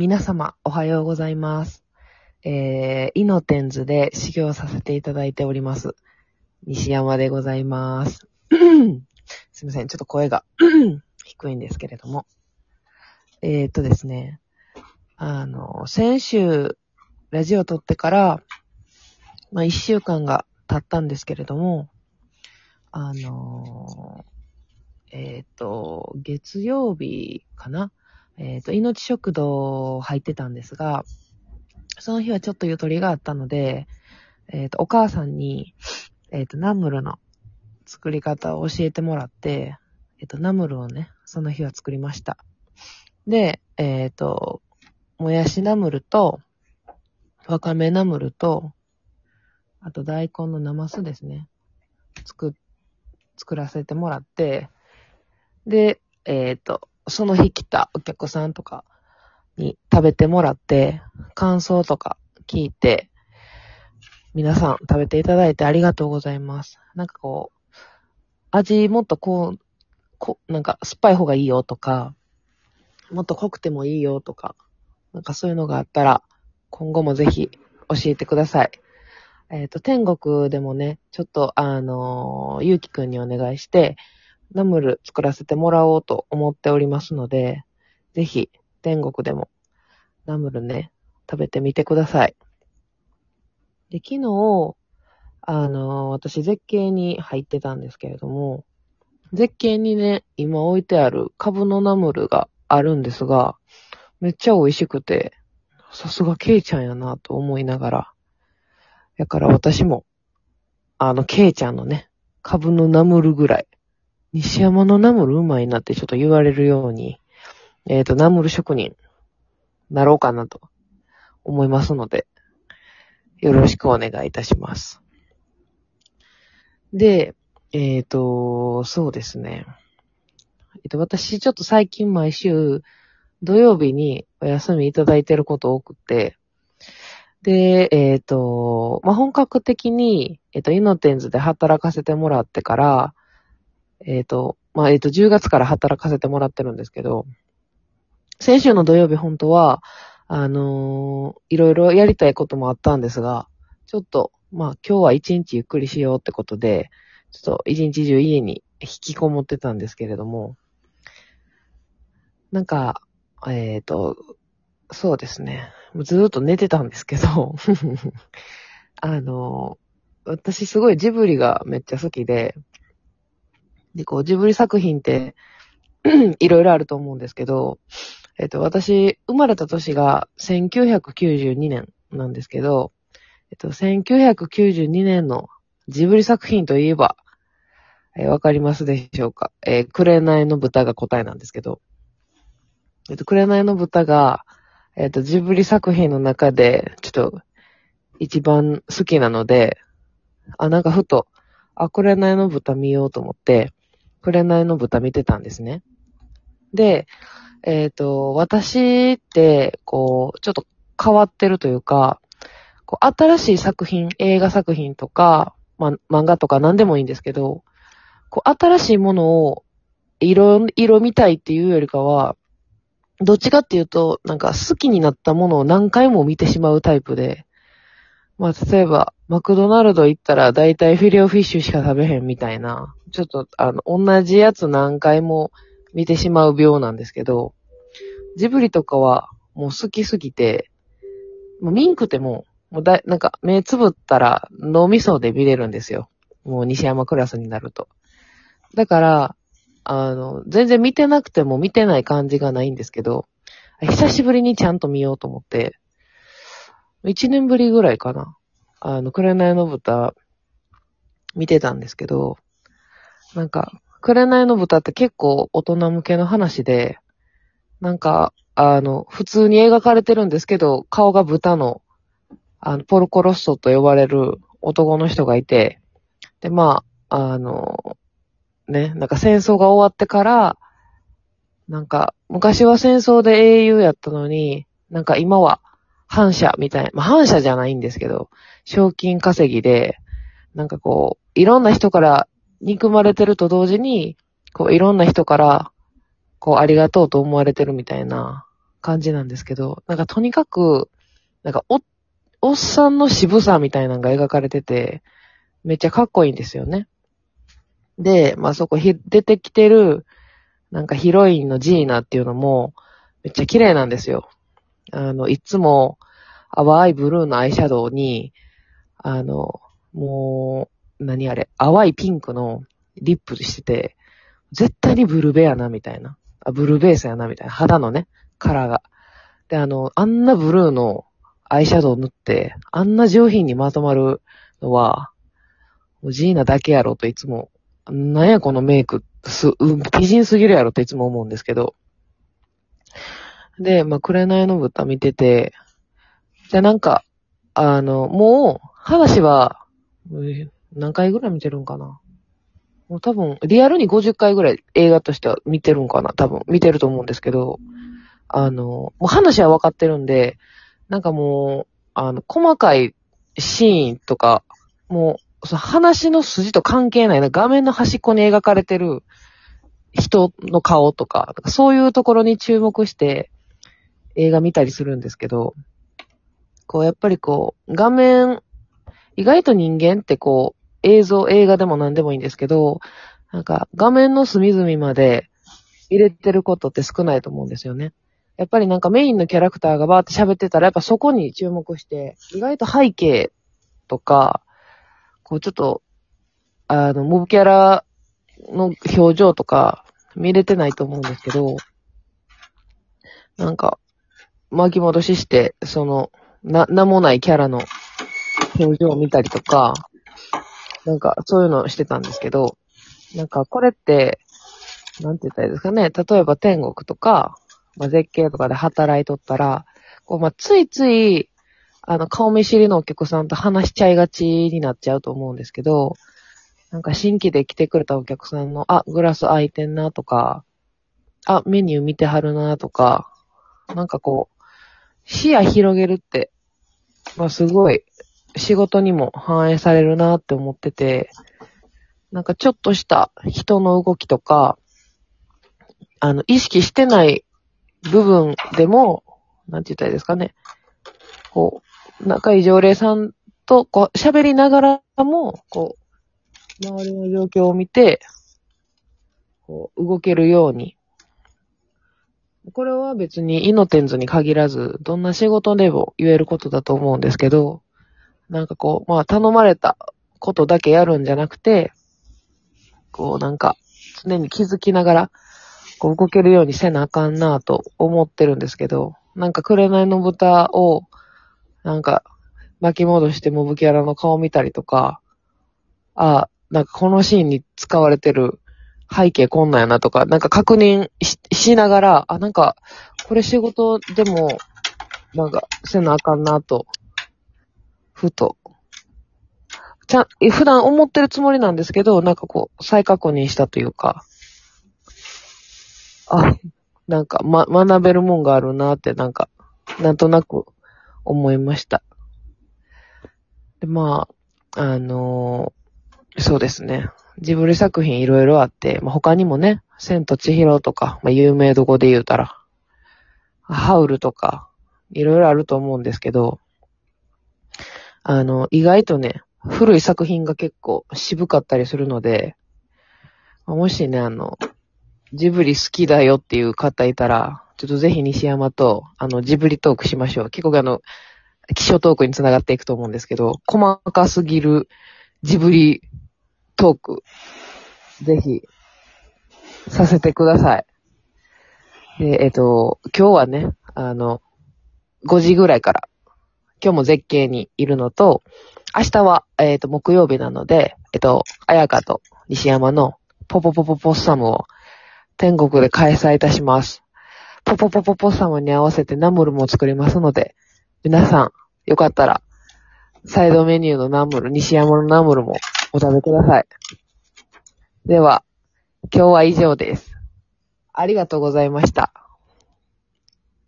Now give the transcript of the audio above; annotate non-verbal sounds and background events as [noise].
皆様、おはようございます。えー、イノテンズで修行させていただいております。西山でございます。[clears throat] すいません、ちょっと声が [clears throat] 低いんですけれども。えーっとですね、あの、先週、ラジオ撮ってから、まあ、一週間が経ったんですけれども、あのえーっと、月曜日かなえっ、と、命食堂入ってたんですが、その日はちょっとゆとりがあったので、えっ、と、お母さんに、えっ、と、ナムルの作り方を教えてもらって、えっ、と、ナムルをね、その日は作りました。で、えっ、と、もやしナムルと、わかめナムルと、あと大根のナマスですね。作、作らせてもらって、で、えっ、と、その日来たお客さんとかに食べてもらって、感想とか聞いて、皆さん食べていただいてありがとうございます。なんかこう、味もっとこう、こなんか酸っぱい方がいいよとか、もっと濃くてもいいよとか、なんかそういうのがあったら、今後もぜひ教えてください。えっ、と、天国でもね、ちょっとあのーゆうきくんにお願いして、ナムル作らせてもらおうと思っておりますので、ぜひ天国でもナムルね、食べてみてください。で、昨日、あの、私絶景に入ってたんですけれども、絶景にね、今置いてあるカブのナムルがあるんですが、めっちゃ美味しくて、さすがケイちゃんやなと思いながら、だから私も、あの、ケイちゃんのね、カブのナムルぐらい、西山のナムルうまいなってちょっと言われるように、えっ、と、ナムル職人、なろうかなと思いますので、よろしくお願いいたします。で、えっ、と、そうですね。えっ、と、私ちょっと最近毎週土曜日にお休みいただいてること多くて、で、えっ、と、まあ、本格的に、えっ、と、イノテンズで働かせてもらってから、えっ、と、まあ、えっ、と、10月から働かせてもらってるんですけど、先週の土曜日本当は、あのーいろいろやりたいこともあったんですが、ちょっと、まあ、今日は一日ゆっくりしようってことで、ちょっと一日中家に引きこもってたんですけれども、なんか、えっ、と、そうですね。ずっと寝てたんですけど、[laughs] あの私すごいジブリがめっちゃ好きで、で、こう、ジブリ作品って、[clears throat] いろいろあると思うんですけど、えっと、私、生まれた年が1992年なんですけど、えっと、1992年のジブリ作品といえば、えーわかりますでしょうか？えー、紅の豚が答えなんですけど、えっと、紅の豚が、えっと、ジブリ作品の中で、ちょっと、一番好きなので、あ、なんかふと、あ、紅の豚見ようと思って、紅の豚見てたんですね。で、えっ、と、私って、こう、ちょっと変わってるというか、こう新しい作品、映画作品とか、ま、漫画とか何でもいいんですけど、こう、新しいものを、色、色見たいっていうよりかは、どっちかっていうと、なんか好きになったものを何回も見てしまうタイプで、まあ、例えば、マクドナルド行ったら大体フィレオフィッシュしか食べへんみたいな、ちょっと、あの、同じやつ何回も見てしまう病なんですけど、ジブリとかはもう好きすぎて、もうミンクても、もうだ、なんか目つぶったら脳みそで見れるんですよ。もう西山クラスになると。だから、あの、全然見てなくても見てない感じがないんですけど、久しぶりにちゃんと見ようと思って、一年ぶりぐらいかな。あの、紅の豚、見てたんですけど、なんか、紅の豚って結構大人向けの話で、なんか、あの、普通に描かれてるんですけど、顔が豚の、あの、ポルコロッソと呼ばれる男の人がいて、で、まあ、あの、ね、なんか戦争が終わってから、なんか、昔は戦争で英雄やったのに、なんか今は反射みたいな、まあ反射じゃないんですけど、賞金稼ぎで、なんかこう、いろんな人から憎まれてると同時に、こう、いろんな人から、こう、ありがとうと思われてるみたいな、感じなんですけど、なんかとにかく、なんかお、おっさんの渋さみたいなのが描かれてて、めっちゃかっこいいんですよね。で、まあそこひ出てきてる、なんかヒロインのジーナっていうのも、めっちゃ綺麗なんですよ。あの、いつも淡いブルーのアイシャドウに、あの、もう、何あれ、淡いピンクのリップしてて、絶対にブルベやな、みたいな。あ、ブルーベースやな、みたいな。肌のね、カラーが。で、あの、あんなブルーのアイシャドウ塗って、あんな上品にまとまるのは、もうジーナだけやろといつも、なんやこのメイク、す、うん、美人すぎるやろっていつも思うんですけど。で、まあ、紅の豚見てて、で、なんか、あの、もう、話は、何回ぐらい見てるんかな。もう多分、リアルに50回ぐらい映画としては見てるんかな。多分、見てると思うんですけど、あの、もう話は分かってるんで、なんかもう、あの、細かいシーンとか、もう、その話の筋と関係ないな、画面の端っこに描かれてる人の顔とか、そういうところに注目して映画見たりするんですけど、こう、やっぱりこう、画面、意外と人間ってこう、映像、映画でも何でもいいんですけど、なんか、画面の隅々まで入れてることって少ないと思うんですよね。やっぱりなんかメインのキャラクターがバーって喋ってたら、やっぱそこに注目して、意外と背景とか、こうちょっと、あの、モブキャラの表情とか見れてないと思うんですけど、なんか、巻き戻しして、その、な、名もないキャラの表情を見たりとか、なんかそういうのをしてたんですけど、なんかこれって、なんて言ったらいいですかね。例えば天国とか、まあ、絶景とかで働いとったら、こう、まあ、ついつい、あの、顔見知りのお客さんと話しちゃいがちになっちゃうと思うんですけど、なんか新規で来てくれたお客さんの、あ、グラス空いてんなとか、あ、メニュー見てはるなとか、なんかこう、視野広げるって、まあすごい仕事にも反映されるなって思ってて、なんかちょっとした人の動きとか、あの、意識してない部分でも、なんて言ったらいいですかね。こう、仲いい常連さんと、こう、喋りながらも、こう、周りの状況を見て、こう、動けるように。これは別にイノテンズに限らず、どんな仕事でも言えることだと思うんですけど、なんかこう、まあ頼まれたことだけやるんじゃなくて、こうなんか、常に気づきながら、こう動けるようにせなあかんなと思ってるんですけど、なんか紅の豚を、なんか巻き戻してモブキャラの顔見たりとか、あ、なんかこのシーンに使われてる背景こんなんやなとか、なんか確認ししながら、あ、なんか、これ仕事でも、なんか、せなあかんなとふと。ちゃん、普段思ってるつもりなんですけど、なんかこう、再確認したというか、あ、なんか、ま、学べるもんがあるなって、なんか、なんとなく思いました。で、まあ、あのー、そうですね。ジブリ作品いろいろあって、まあ、他にもね、千と千尋とか、まあ、有名どこで言うたら、ハウルとか、いろいろあると思うんですけど、あの、意外とね、古い作品が結構渋かったりするので、もしね、あの、ジブリ好きだよっていう方いたら、ちょっとぜひ西山と、あの、ジブリトークしましょう。結構あの、気象トークにつながっていくと思うんですけど、細かすぎるジブリトーク、ぜひ、させてください。で、えっと、今日はね、あの、5時ぐらいから、今日も絶景にいるのと、明日は、えっ、と、木曜日なので、えっ、ー、と、綾香と西山のポポポポポッサムを天国で開催いたします。ポポポポポッサムに合わせてナムルも作りますので、皆さん、よかったら、サイドメニューのナムル、西山のナムルもお食べください。では、今日は以上です。ありがとうございました。